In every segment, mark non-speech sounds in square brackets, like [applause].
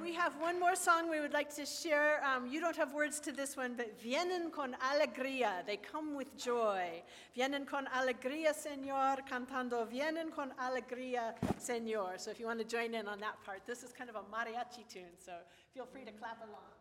We have one more song we would like to share. Um, you don't have words to this one, but vienen con alegría. They come with joy. Vienen con alegría, Señor, cantando vienen con alegría, Señor. So if you want to join in on that part, this is kind of a mariachi tune, so feel free to clap along.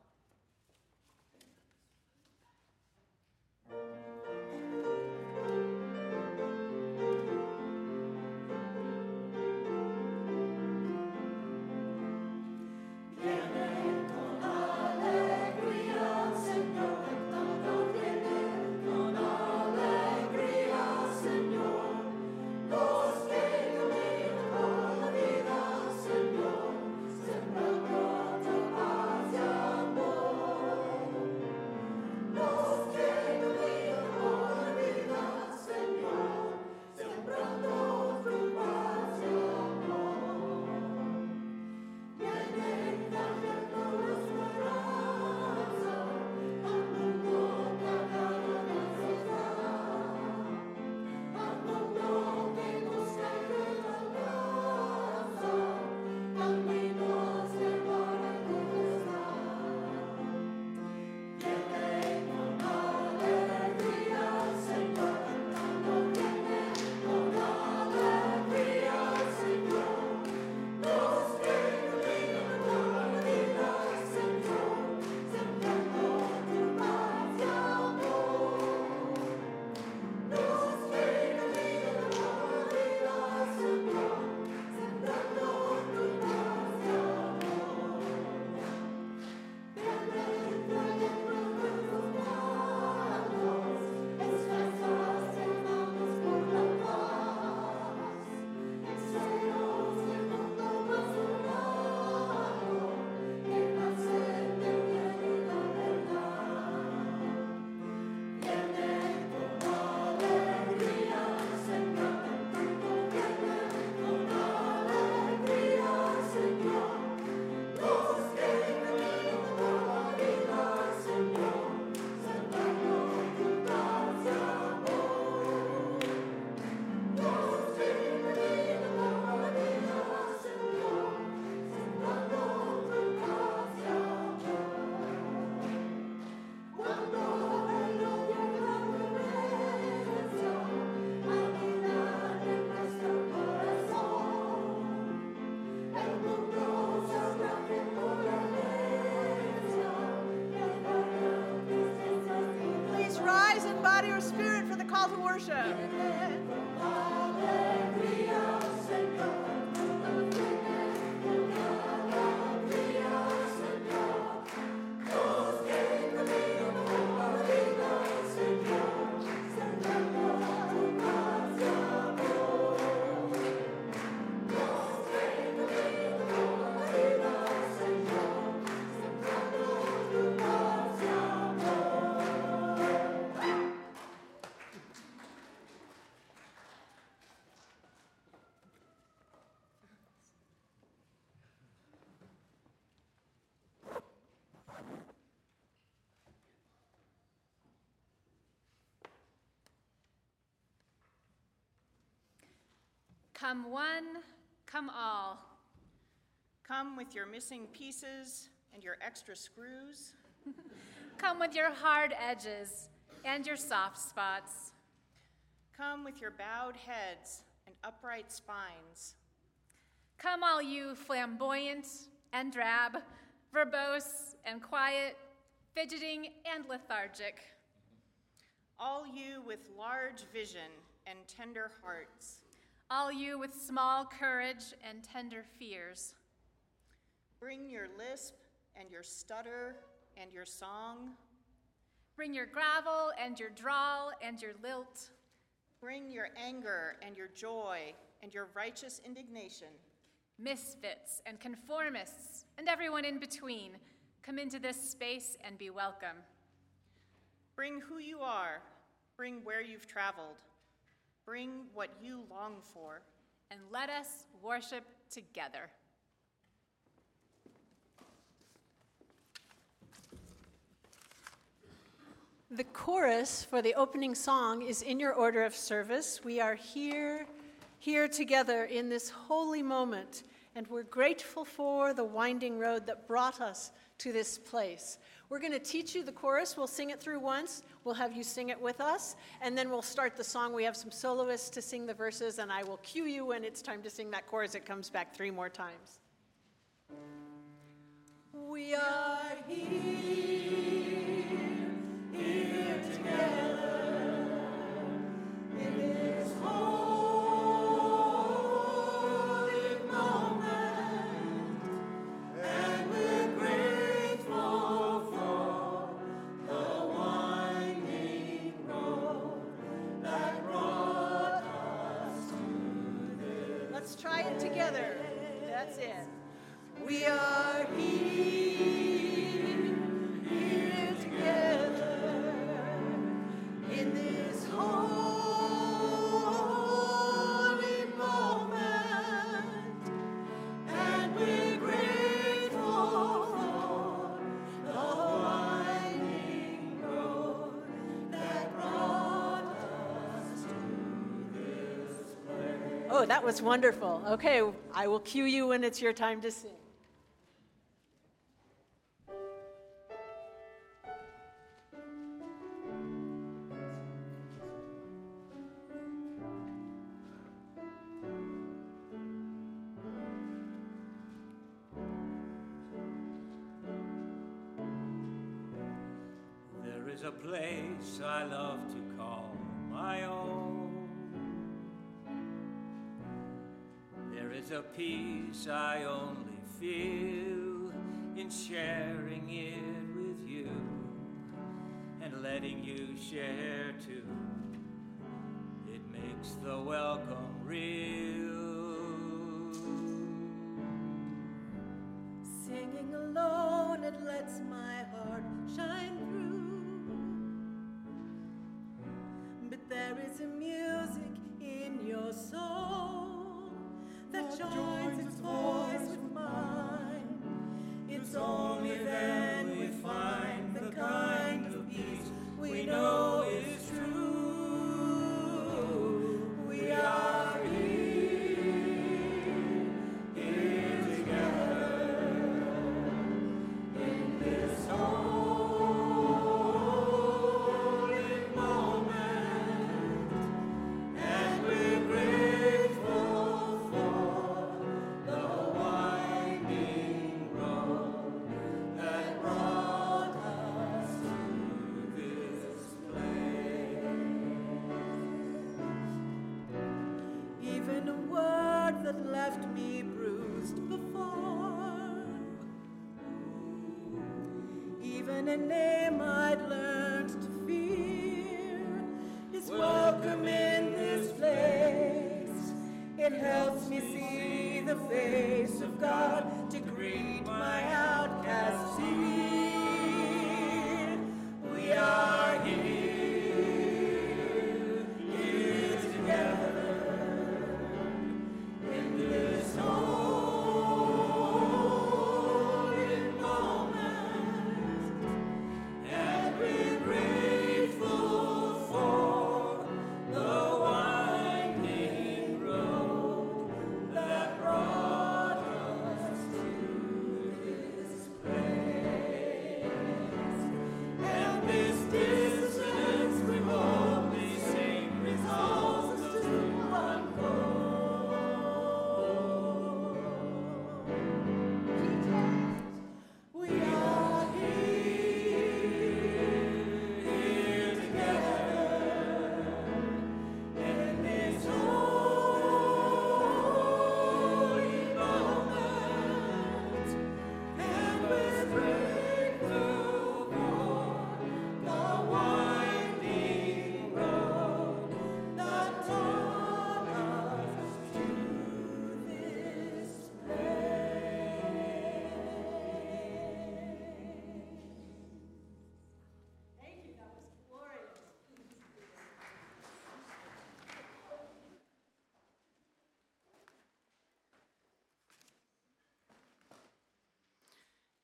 Come one, come all. Come with your missing pieces and your extra screws. [laughs] come with your hard edges and your soft spots. Come with your bowed heads and upright spines. Come, all you flamboyant and drab, verbose and quiet, fidgeting and lethargic. All you with large vision and tender hearts all you with small courage and tender fears. Bring your lisp and your stutter and your song. Bring your gravel and your drawl and your lilt. Bring your anger and your joy and your righteous indignation. Misfits and conformists and everyone in between, come into this space and be welcome. Bring who you are, bring where you've traveled. Bring what you long for, and let us worship together. The chorus for the opening song is in your order of service. We are here, here together in this holy moment, and we're grateful for the winding road that brought us to this place. We're going to teach you the chorus. We'll sing it through once. We'll have you sing it with us, and then we'll start the song. We have some soloists to sing the verses, and I will cue you when it's time to sing that chorus. It comes back three more times. We are here. Oh, that was wonderful. Okay, I will cue you when it's your time to sing. in the name of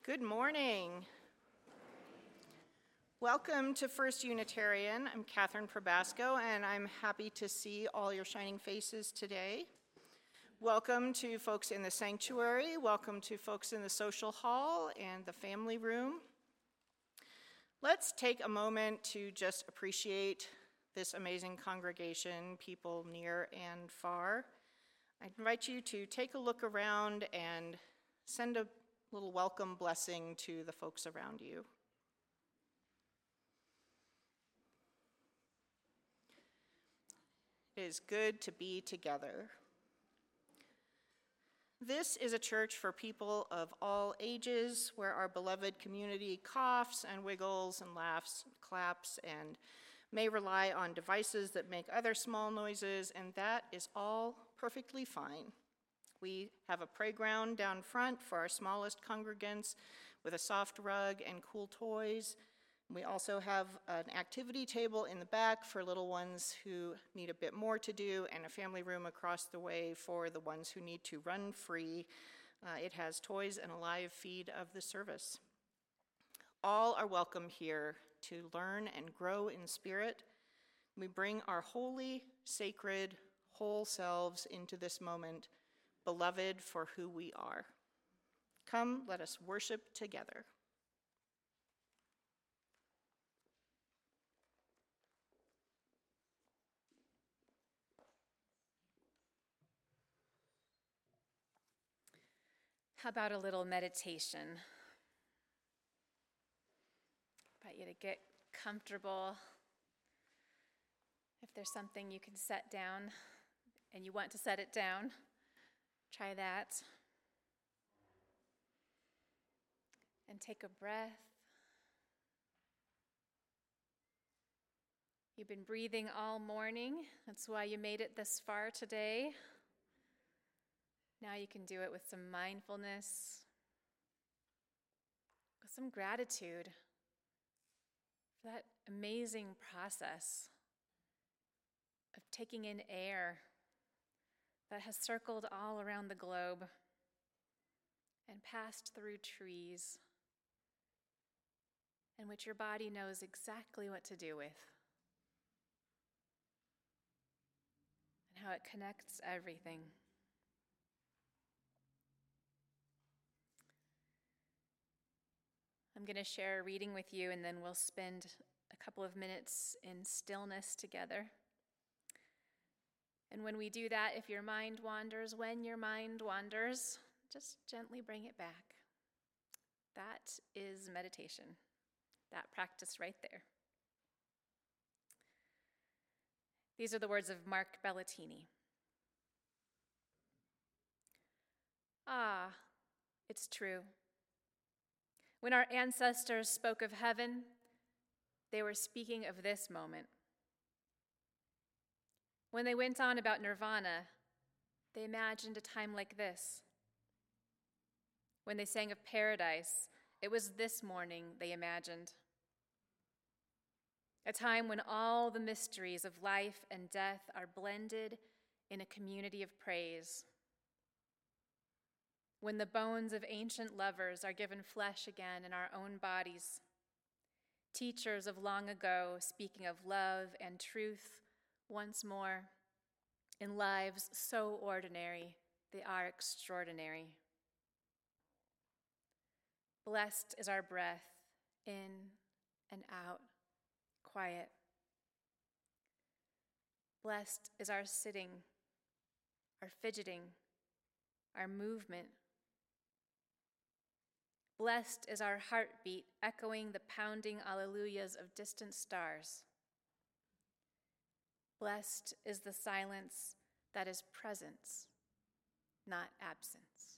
Good morning. Welcome to First Unitarian. I'm Catherine Probasco, and I'm happy to see all your shining faces today. Welcome to folks in the sanctuary, welcome to folks in the social hall and the family room. Let's take a moment to just appreciate this amazing congregation, people near and far. I invite you to take a look around and send a little welcome blessing to the folks around you. It is good to be together. This is a church for people of all ages where our beloved community coughs and wiggles and laughs, claps, and may rely on devices that make other small noises, and that is all perfectly fine. We have a playground down front for our smallest congregants with a soft rug and cool toys. We also have an activity table in the back for little ones who need a bit more to do, and a family room across the way for the ones who need to run free. Uh, it has toys and a live feed of the service. All are welcome here to learn and grow in spirit. We bring our holy, sacred, whole selves into this moment, beloved for who we are. Come, let us worship together. How about a little meditation? I Invite you to get comfortable. If there's something you can set down and you want to set it down, try that. And take a breath. You've been breathing all morning. That's why you made it this far today. Now you can do it with some mindfulness, with some gratitude for that amazing process of taking in air that has circled all around the globe and passed through trees, and which your body knows exactly what to do with, and how it connects everything. I'm going to share a reading with you, and then we'll spend a couple of minutes in stillness together. And when we do that, if your mind wanders, when your mind wanders, just gently bring it back. That is meditation, that practice right there. These are the words of Mark Belletini. Ah, it's true. When our ancestors spoke of heaven, they were speaking of this moment. When they went on about nirvana, they imagined a time like this. When they sang of paradise, it was this morning they imagined. A time when all the mysteries of life and death are blended in a community of praise when the bones of ancient lovers are given flesh again in our own bodies. Teachers of long ago speaking of love and truth once more in lives so ordinary, they are extraordinary. Blessed is our breath in and out, quiet. Blessed is our sitting, our fidgeting, our movement, Blessed is our heartbeat, echoing the pounding alleluias of distant stars. Blessed is the silence that is presence, not absence.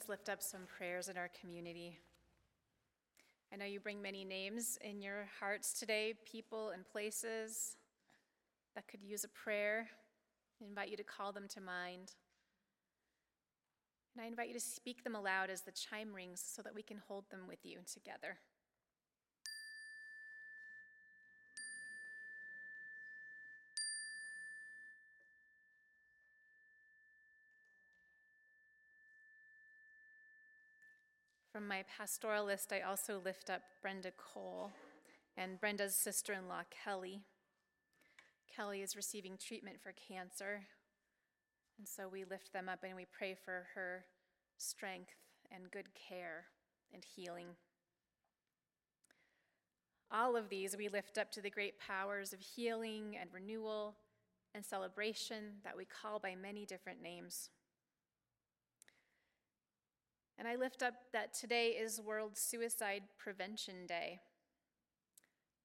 Let's lift up some prayers in our community. I know you bring many names in your hearts today, people and places that could use a prayer. I invite you to call them to mind. And I invite you to speak them aloud as the chime rings so that we can hold them with you together. From my pastoral list, I also lift up Brenda Cole and Brenda's sister in law, Kelly. Kelly is receiving treatment for cancer, and so we lift them up and we pray for her strength and good care and healing. All of these we lift up to the great powers of healing and renewal and celebration that we call by many different names. And I lift up that today is World Suicide Prevention Day,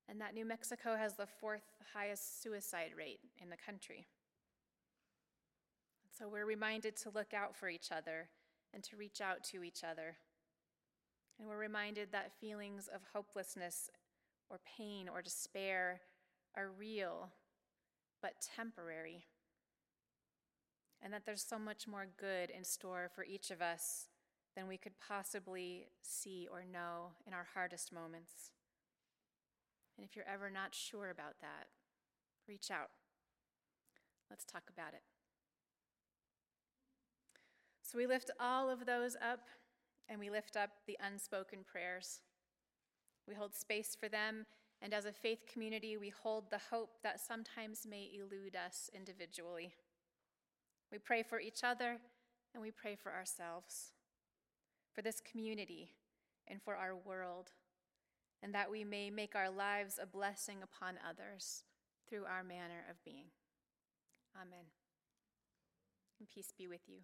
and that New Mexico has the fourth highest suicide rate in the country. So we're reminded to look out for each other and to reach out to each other. And we're reminded that feelings of hopelessness or pain or despair are real but temporary. And that there's so much more good in store for each of us than we could possibly see or know in our hardest moments. And if you're ever not sure about that, reach out. Let's talk about it. So we lift all of those up and we lift up the unspoken prayers. We hold space for them, and as a faith community, we hold the hope that sometimes may elude us individually. We pray for each other and we pray for ourselves for this community, and for our world, and that we may make our lives a blessing upon others through our manner of being. Amen. And peace be with you.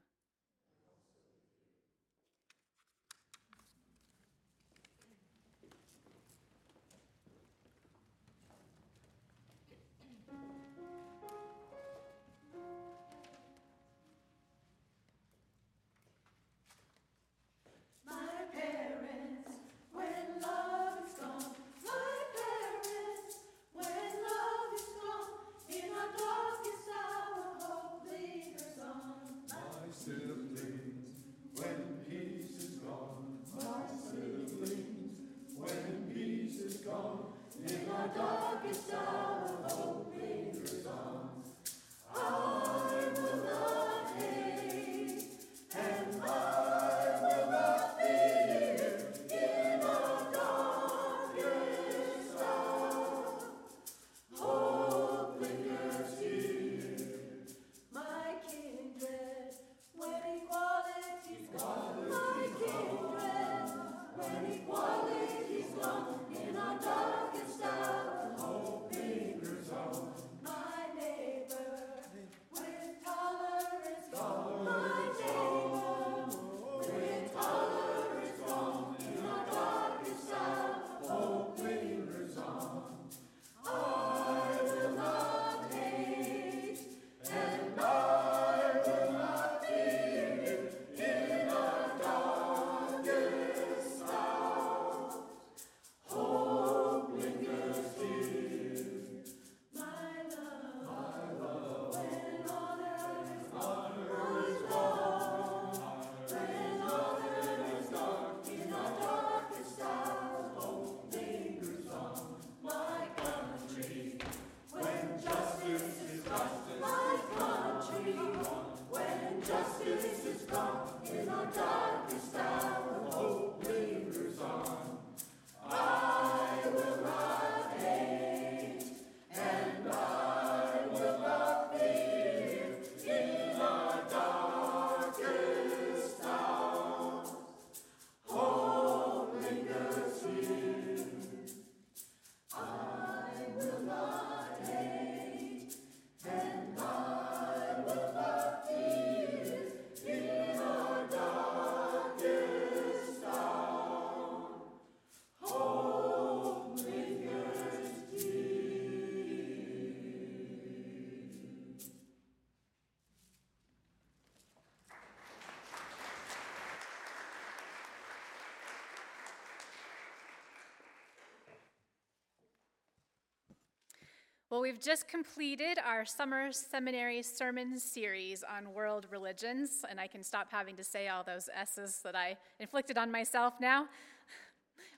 Well, we've just completed our summer seminary sermon series on world religions, and I can stop having to say all those S's that I inflicted on myself now.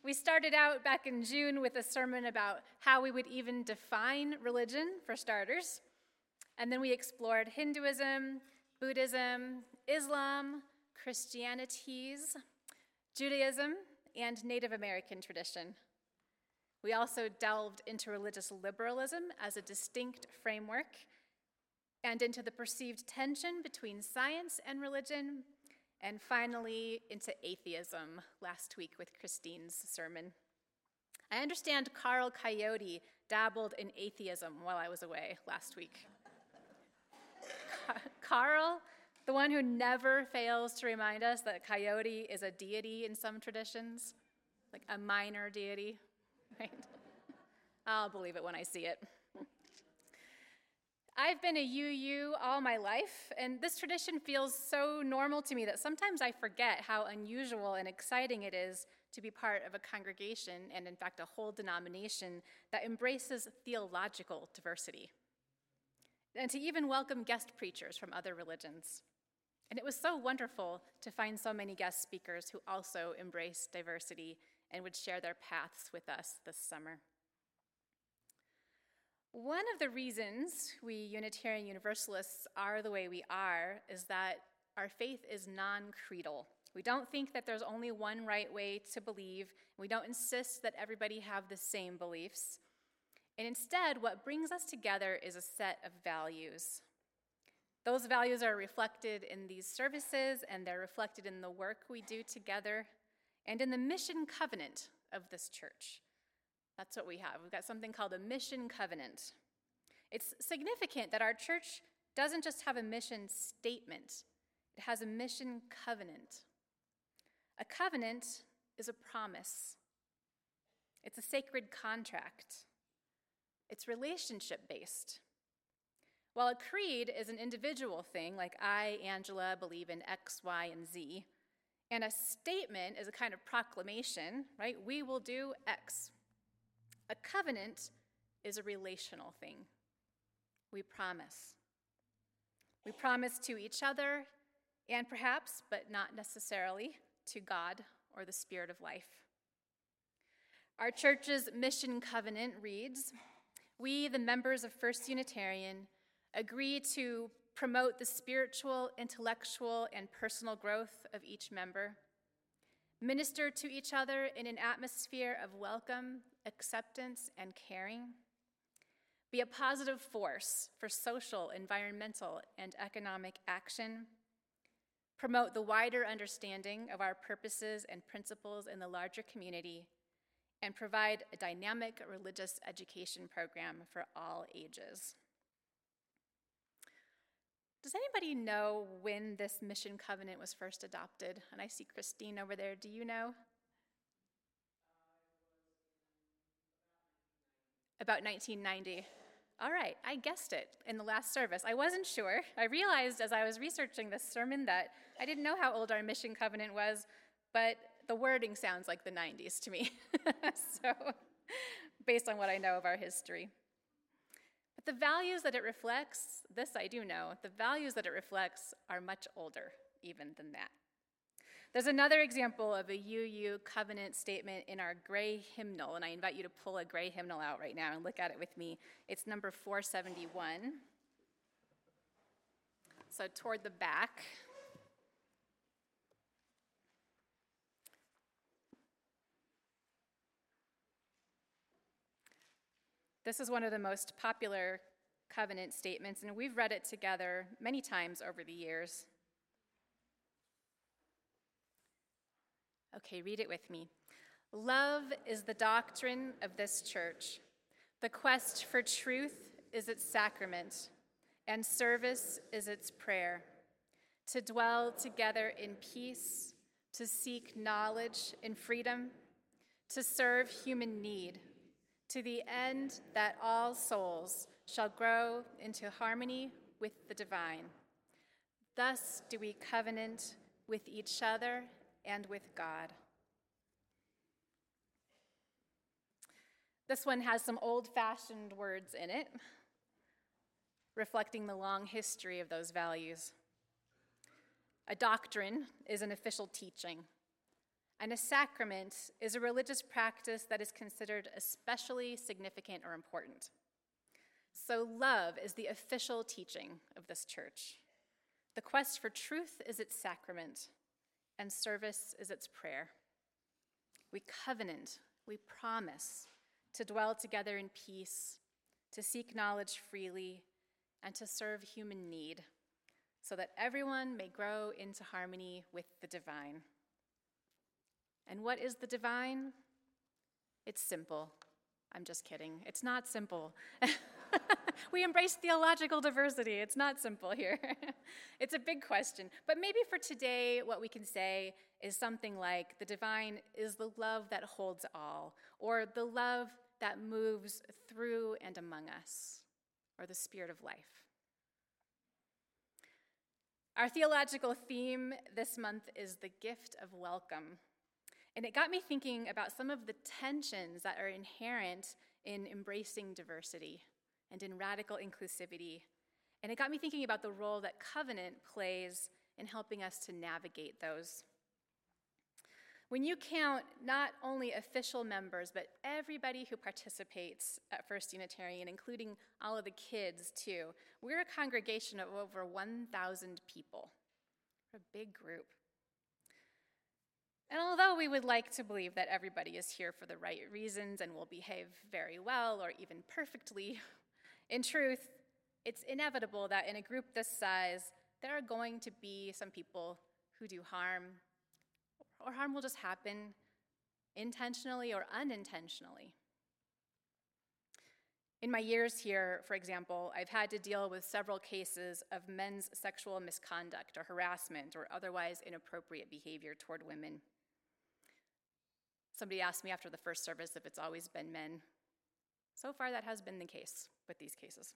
We started out back in June with a sermon about how we would even define religion, for starters. And then we explored Hinduism, Buddhism, Islam, Christianities, Judaism, and Native American tradition. We also delved into religious liberalism as a distinct framework and into the perceived tension between science and religion, and finally into atheism last week with Christine's sermon. I understand Carl Coyote dabbled in atheism while I was away last week. Carl, the one who never fails to remind us that Coyote is a deity in some traditions, like a minor deity. Right? [laughs] I'll believe it when I see it. I've been a UU all my life, and this tradition feels so normal to me that sometimes I forget how unusual and exciting it is to be part of a congregation, and in fact, a whole denomination that embraces theological diversity, and to even welcome guest preachers from other religions. And it was so wonderful to find so many guest speakers who also embrace diversity and would share their paths with us this summer. One of the reasons we Unitarian Universalists are the way we are is that our faith is non creedal. We don't think that there's only one right way to believe. We don't insist that everybody have the same beliefs. And instead, what brings us together is a set of values. Those values are reflected in these services, and they're reflected in the work we do together and in the mission covenant of this church. That's what we have. We've got something called a mission covenant. It's significant that our church doesn't just have a mission statement, it has a mission covenant. A covenant is a promise, it's a sacred contract, it's relationship based. While a creed is an individual thing, like I, Angela, believe in X, Y, and Z, and a statement is a kind of proclamation, right? We will do X. A covenant is a relational thing. We promise. We promise to each other, and perhaps, but not necessarily, to God or the Spirit of life. Our church's mission covenant reads We, the members of First Unitarian, agree to promote the spiritual, intellectual, and personal growth of each member, minister to each other in an atmosphere of welcome, acceptance, and caring, be a positive force for social, environmental, and economic action, promote the wider understanding of our purposes and principles in the larger community, and provide a dynamic religious education program for all ages. Does anybody know when this mission covenant was first adopted? And I see Christine over there. Do you know? About 1990. All right, I guessed it in the last service. I wasn't sure. I realized as I was researching this sermon that I didn't know how old our mission covenant was, but the wording sounds like the 90s to me. [laughs] so, based on what I know of our history. But the values that it reflects, this I do know, the values that it reflects are much older even than that. There's another example of a UU covenant statement in our gray hymnal, and I invite you to pull a gray hymnal out right now and look at it with me. It's number 471. So, toward the back. This is one of the most popular covenant statements, and we've read it together many times over the years. Okay, read it with me. Love is the doctrine of this church. The quest for truth is its sacrament, and service is its prayer. To dwell together in peace, to seek knowledge and freedom, to serve human need to the end that all souls shall grow into harmony with the divine. Thus do we covenant with each other and with God. This one has some old fashioned words in it, reflecting the long history of those values. A doctrine is an official teaching, and a sacrament is a religious practice that is considered especially significant or important. So, love is the official teaching of this church. The quest for truth is its sacrament, and service is its prayer. We covenant, we promise to dwell together in peace, to seek knowledge freely, and to serve human need, so that everyone may grow into harmony with the divine. And what is the divine? It's simple. I'm just kidding. It's not simple. [laughs] we embrace theological diversity. It's not simple here. [laughs] it's a big question. But maybe for today, what we can say is something like the divine is the love that holds all, or the love that moves through and among us, or the spirit of life. Our theological theme this month is the gift of welcome. And it got me thinking about some of the tensions that are inherent in embracing diversity and in radical inclusivity. And it got me thinking about the role that covenant plays in helping us to navigate those. When you count not only official members, but everybody who participates at First Unitarian, including all of the kids too, we're a congregation of over 1,000 people. We're a big group. And although we would like to believe that everybody is here for the right reasons and will behave very well or even perfectly, [laughs] in truth, it's inevitable that in a group this size, there are going to be some people who do harm, or harm will just happen intentionally or unintentionally. In my years here, for example, I've had to deal with several cases of men's sexual misconduct or harassment or otherwise inappropriate behavior toward women. Somebody asked me after the first service if it's always been men. So far, that has been the case with these cases.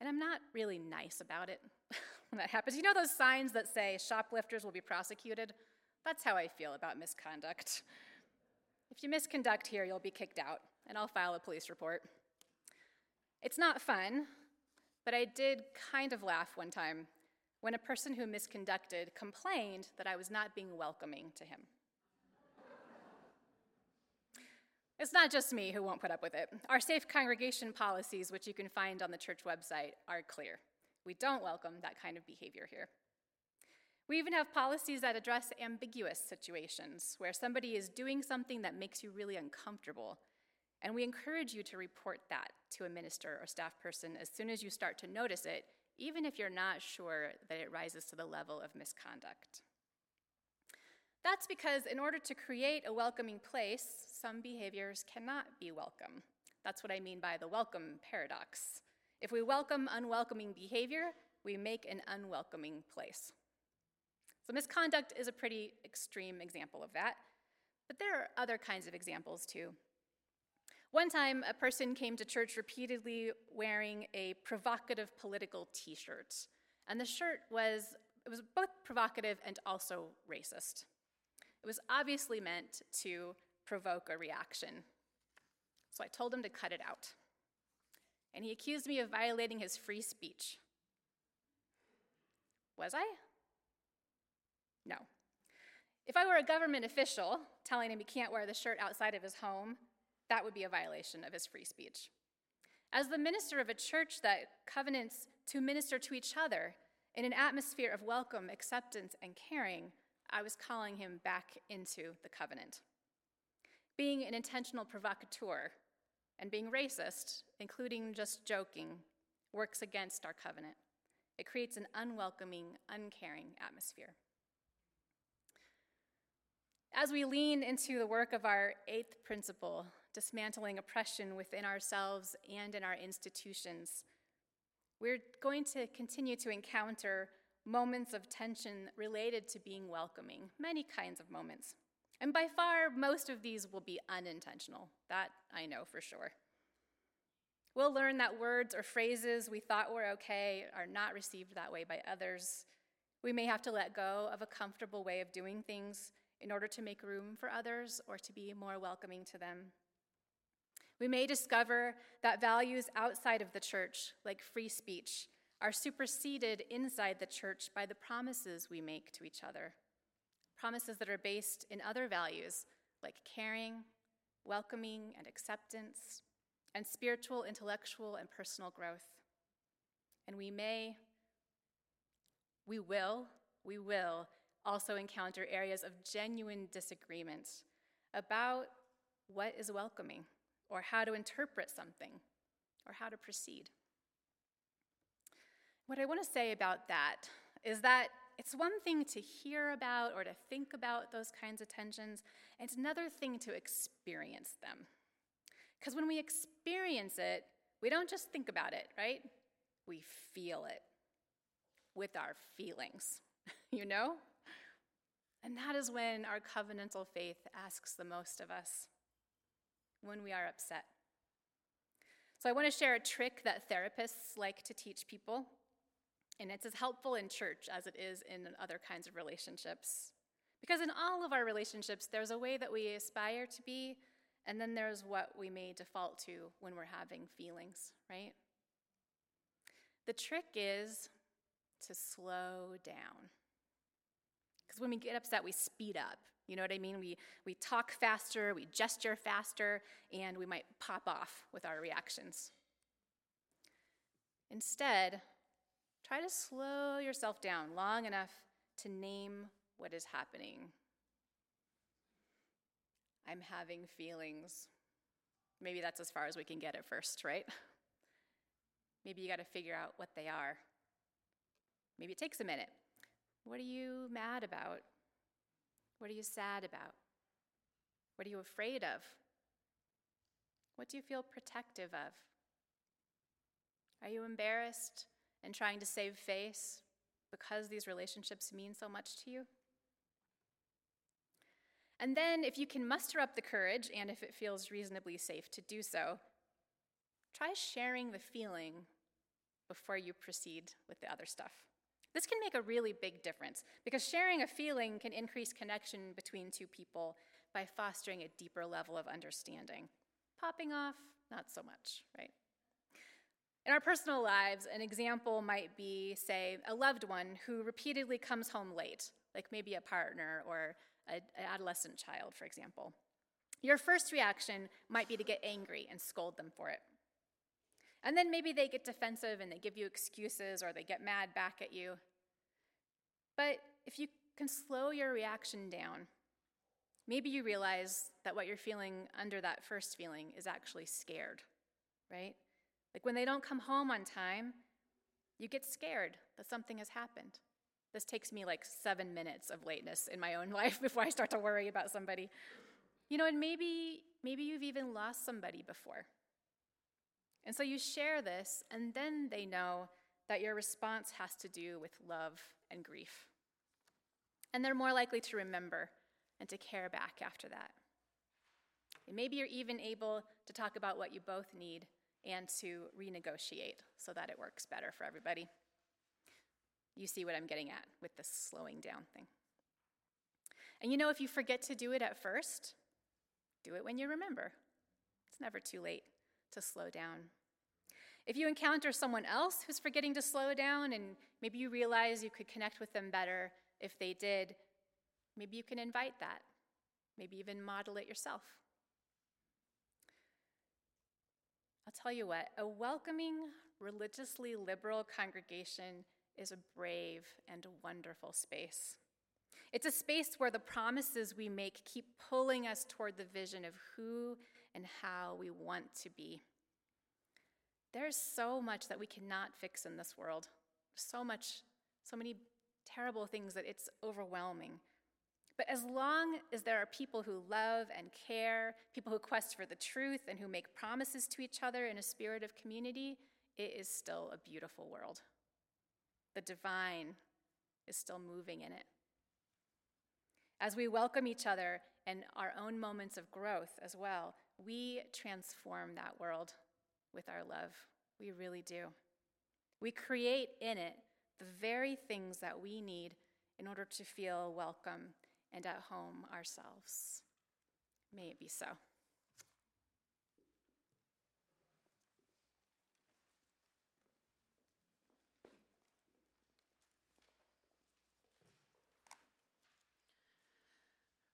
And I'm not really nice about it [laughs] when that happens. You know those signs that say shoplifters will be prosecuted? That's how I feel about misconduct. If you misconduct here, you'll be kicked out, and I'll file a police report. It's not fun, but I did kind of laugh one time when a person who misconducted complained that I was not being welcoming to him. It's not just me who won't put up with it. Our safe congregation policies, which you can find on the church website, are clear. We don't welcome that kind of behavior here. We even have policies that address ambiguous situations where somebody is doing something that makes you really uncomfortable. And we encourage you to report that to a minister or staff person as soon as you start to notice it, even if you're not sure that it rises to the level of misconduct. That's because in order to create a welcoming place, some behaviors cannot be welcome. That's what I mean by the welcome paradox. If we welcome unwelcoming behavior, we make an unwelcoming place. So, misconduct is a pretty extreme example of that, but there are other kinds of examples too. One time, a person came to church repeatedly wearing a provocative political t shirt, and the shirt was, it was both provocative and also racist. It was obviously meant to provoke a reaction. So I told him to cut it out. And he accused me of violating his free speech. Was I? No. If I were a government official telling him he can't wear the shirt outside of his home, that would be a violation of his free speech. As the minister of a church that covenants to minister to each other in an atmosphere of welcome, acceptance, and caring, I was calling him back into the covenant. Being an intentional provocateur and being racist, including just joking, works against our covenant. It creates an unwelcoming, uncaring atmosphere. As we lean into the work of our eighth principle, dismantling oppression within ourselves and in our institutions, we're going to continue to encounter moments of tension related to being welcoming, many kinds of moments. And by far, most of these will be unintentional. That I know for sure. We'll learn that words or phrases we thought were okay are not received that way by others. We may have to let go of a comfortable way of doing things in order to make room for others or to be more welcoming to them. We may discover that values outside of the church, like free speech, are superseded inside the church by the promises we make to each other. Promises that are based in other values, like caring, welcoming, and acceptance, and spiritual, intellectual, and personal growth. And we may, we will, we will also encounter areas of genuine disagreement about what is welcoming, or how to interpret something, or how to proceed. What I want to say about that is that it's one thing to hear about or to think about those kinds of tensions, and it's another thing to experience them. Because when we experience it, we don't just think about it, right? We feel it with our feelings, [laughs] you know? And that is when our covenantal faith asks the most of us when we are upset. So, I want to share a trick that therapists like to teach people, and it's as helpful in church as it is in other kinds of relationships. Because in all of our relationships, there's a way that we aspire to be, and then there's what we may default to when we're having feelings, right? The trick is to slow down. Because when we get upset, we speed up. You know what I mean? We, we talk faster, we gesture faster, and we might pop off with our reactions. Instead, try to slow yourself down long enough to name what is happening. I'm having feelings. Maybe that's as far as we can get at first, right? [laughs] Maybe you got to figure out what they are. Maybe it takes a minute. What are you mad about? What are you sad about? What are you afraid of? What do you feel protective of? Are you embarrassed and trying to save face because these relationships mean so much to you? And then, if you can muster up the courage, and if it feels reasonably safe to do so, try sharing the feeling before you proceed with the other stuff. This can make a really big difference because sharing a feeling can increase connection between two people by fostering a deeper level of understanding. Popping off, not so much, right? In our personal lives, an example might be, say, a loved one who repeatedly comes home late, like maybe a partner or an adolescent child, for example. Your first reaction might be to get angry and scold them for it. And then maybe they get defensive and they give you excuses or they get mad back at you. But if you can slow your reaction down, maybe you realize that what you're feeling under that first feeling is actually scared, right? Like when they don't come home on time, you get scared that something has happened. This takes me like seven minutes of lateness in my own [laughs] life before I start to worry about somebody. You know, and maybe maybe you've even lost somebody before. And so you share this, and then they know that your response has to do with love and grief. And they're more likely to remember and to care back after that. And maybe you're even able to talk about what you both need and to renegotiate so that it works better for everybody. You see what I'm getting at with this slowing down thing. And you know, if you forget to do it at first, do it when you remember. It's never too late to slow down. If you encounter someone else who's forgetting to slow down and maybe you realize you could connect with them better if they did, maybe you can invite that. Maybe even model it yourself. I'll tell you what, a welcoming, religiously liberal congregation is a brave and wonderful space. It's a space where the promises we make keep pulling us toward the vision of who and how we want to be. There's so much that we cannot fix in this world. So much, so many terrible things that it's overwhelming. But as long as there are people who love and care, people who quest for the truth, and who make promises to each other in a spirit of community, it is still a beautiful world. The divine is still moving in it. As we welcome each other and our own moments of growth as well, we transform that world with our love. We really do. We create in it the very things that we need in order to feel welcome and at home ourselves. May it be so.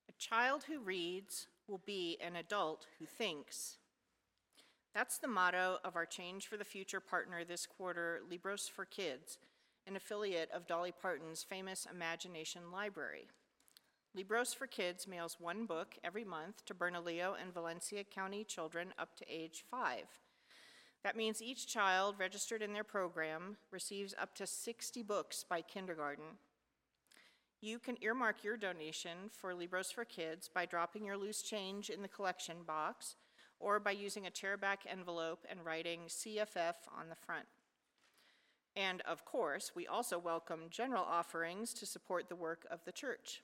A child who reads will be an adult who thinks. That's the motto of our Change for the Future partner this quarter, Libros for Kids, an affiliate of Dolly Parton's famous Imagination Library. Libros for Kids mails one book every month to Bernalillo and Valencia County children up to age five. That means each child registered in their program receives up to 60 books by kindergarten. You can earmark your donation for Libros for Kids by dropping your loose change in the collection box or by using a chairback envelope and writing CFF on the front. And of course, we also welcome general offerings to support the work of the church.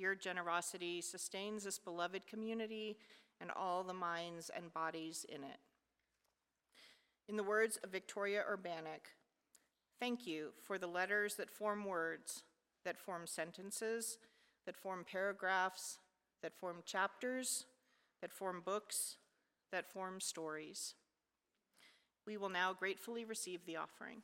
Your generosity sustains this beloved community and all the minds and bodies in it. In the words of Victoria Urbanik, thank you for the letters that form words, that form sentences, that form paragraphs, that form chapters, that form books, that form stories. We will now gratefully receive the offering.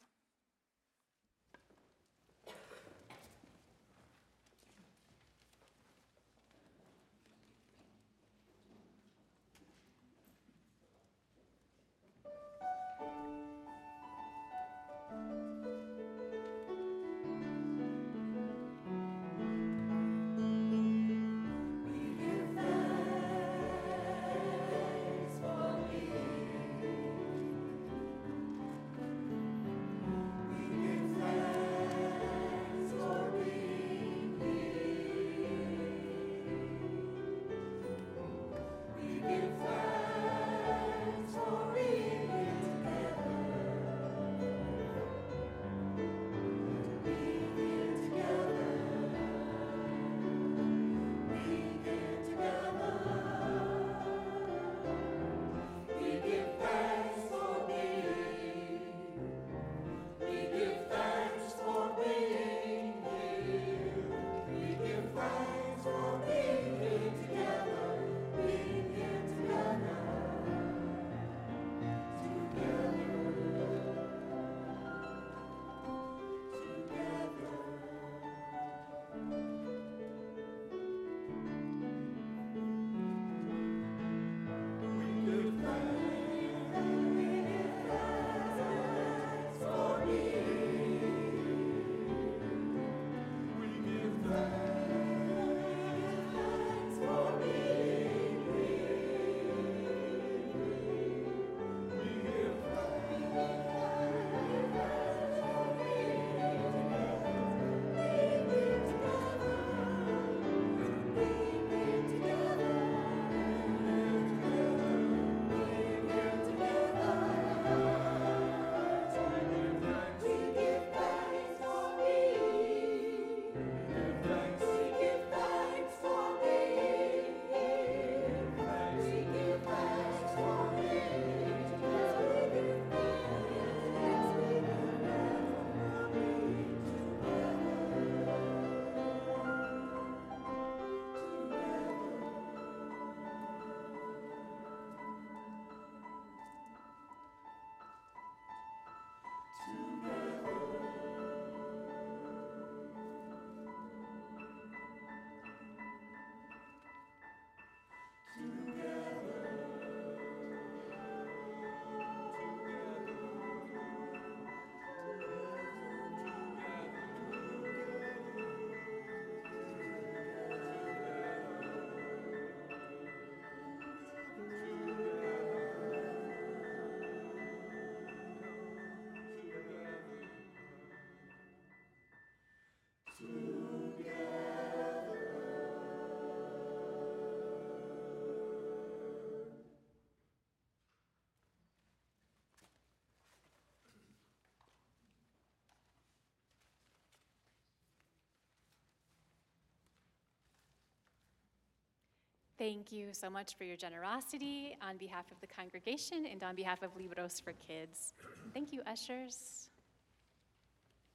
Thank you so much for your generosity on behalf of the congregation and on behalf of Libros for Kids. Thank you, ushers.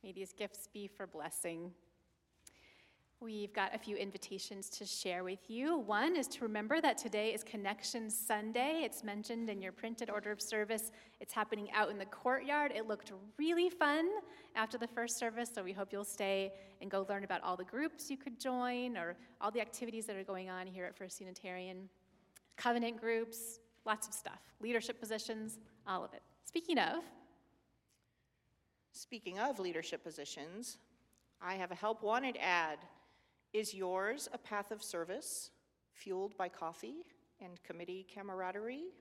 May these gifts be for blessing. We've got a few invitations to share with you. One is to remember that today is Connection Sunday. It's mentioned in your printed order of service. It's happening out in the courtyard. It looked really fun after the first service, so we hope you'll stay and go learn about all the groups you could join or all the activities that are going on here at First Unitarian. Covenant groups, lots of stuff, leadership positions, all of it. Speaking of, Speaking of leadership positions, I have a help wanted ad. Is yours a path of service fueled by coffee and committee camaraderie?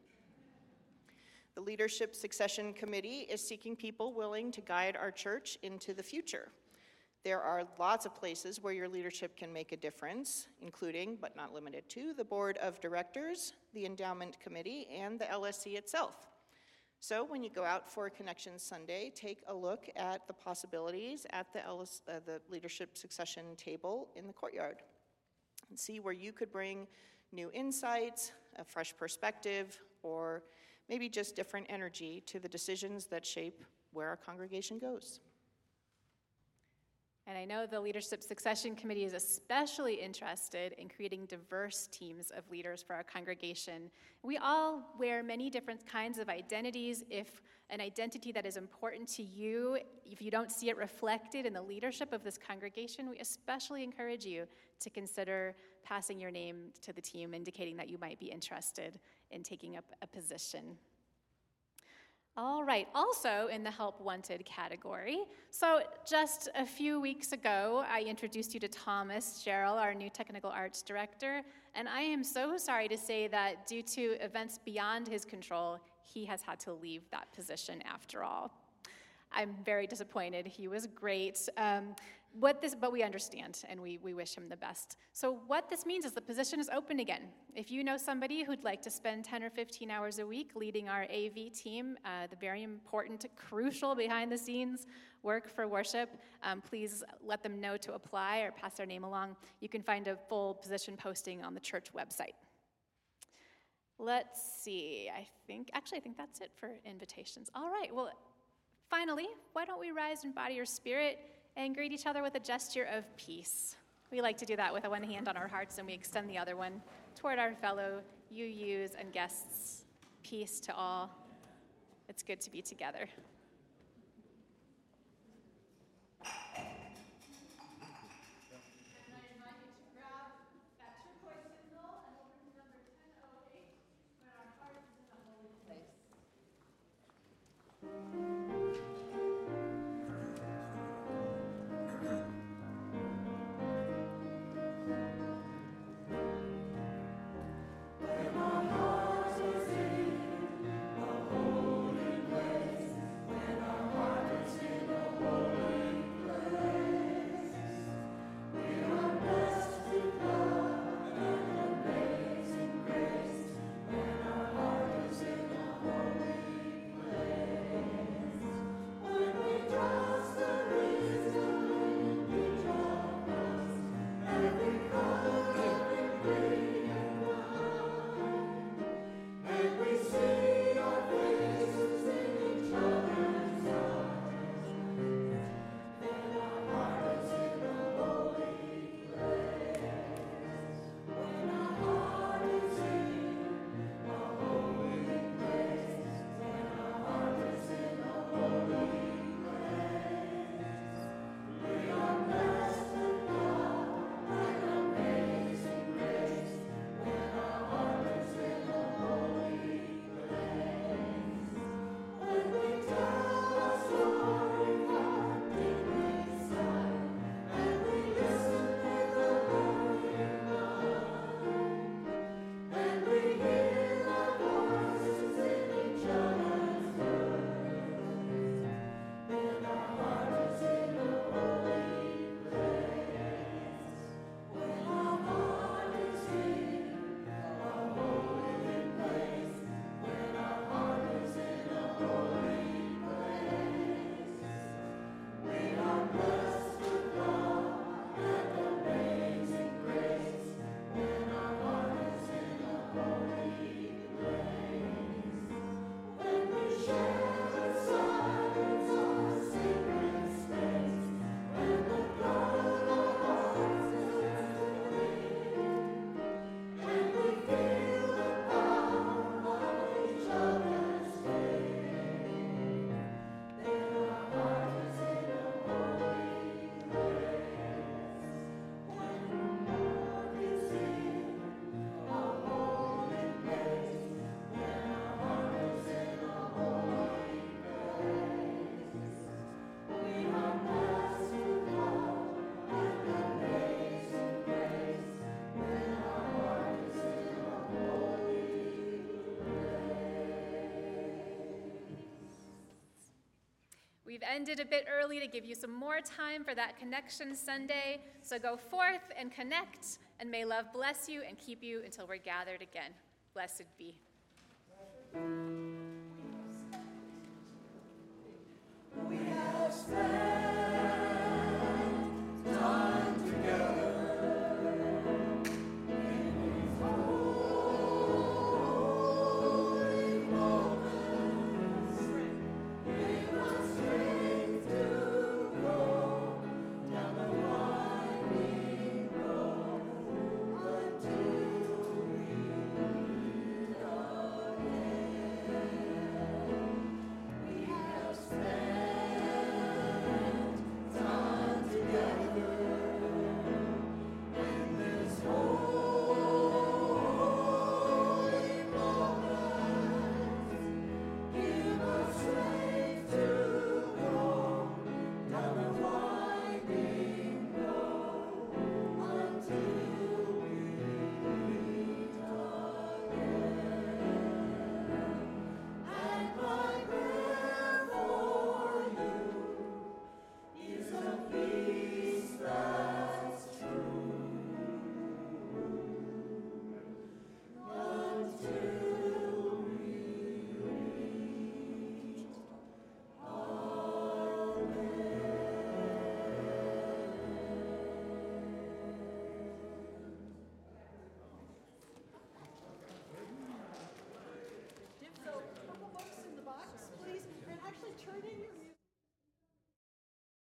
The Leadership Succession Committee is seeking people willing to guide our church into the future. There are lots of places where your leadership can make a difference, including, but not limited to, the Board of Directors, the Endowment Committee, and the LSC itself. So when you go out for Connection Sunday, take a look at the possibilities at the, uh, the leadership succession table in the courtyard and see where you could bring new insights, a fresh perspective, or maybe just different energy to the decisions that shape where our congregation goes. And I know the Leadership Succession Committee is especially interested in creating diverse teams of leaders for our congregation. We all wear many different kinds of identities. If an identity that is important to you, if you don't see it reflected in the leadership of this congregation, we especially encourage you to consider passing your name to the team, indicating that you might be interested in taking up a position all right, also in the help wanted category. So, just a few weeks ago, I introduced you to Thomas Sherrill, our new technical arts director, and I am so sorry to say that due to events beyond his control, he has had to leave that position after all. I'm very disappointed. He was great. Um, what this, but we understand and we, we wish him the best. So, what this means is the position is open again. If you know somebody who'd like to spend 10 or 15 hours a week leading our AV team, uh, the very important, crucial behind the scenes work for worship, um, please let them know to apply or pass their name along. You can find a full position posting on the church website. Let's see, I think, actually, I think that's it for invitations. All right, well, finally, why don't we rise in body or spirit? and greet each other with a gesture of peace. We like to do that with one hand on our hearts and we extend the other one toward our fellow UUs and guests. Peace to all. It's good to be together. We've ended a bit early to give you some more time for that connection Sunday. So go forth and connect, and may love bless you and keep you until we're gathered again. Blessed be.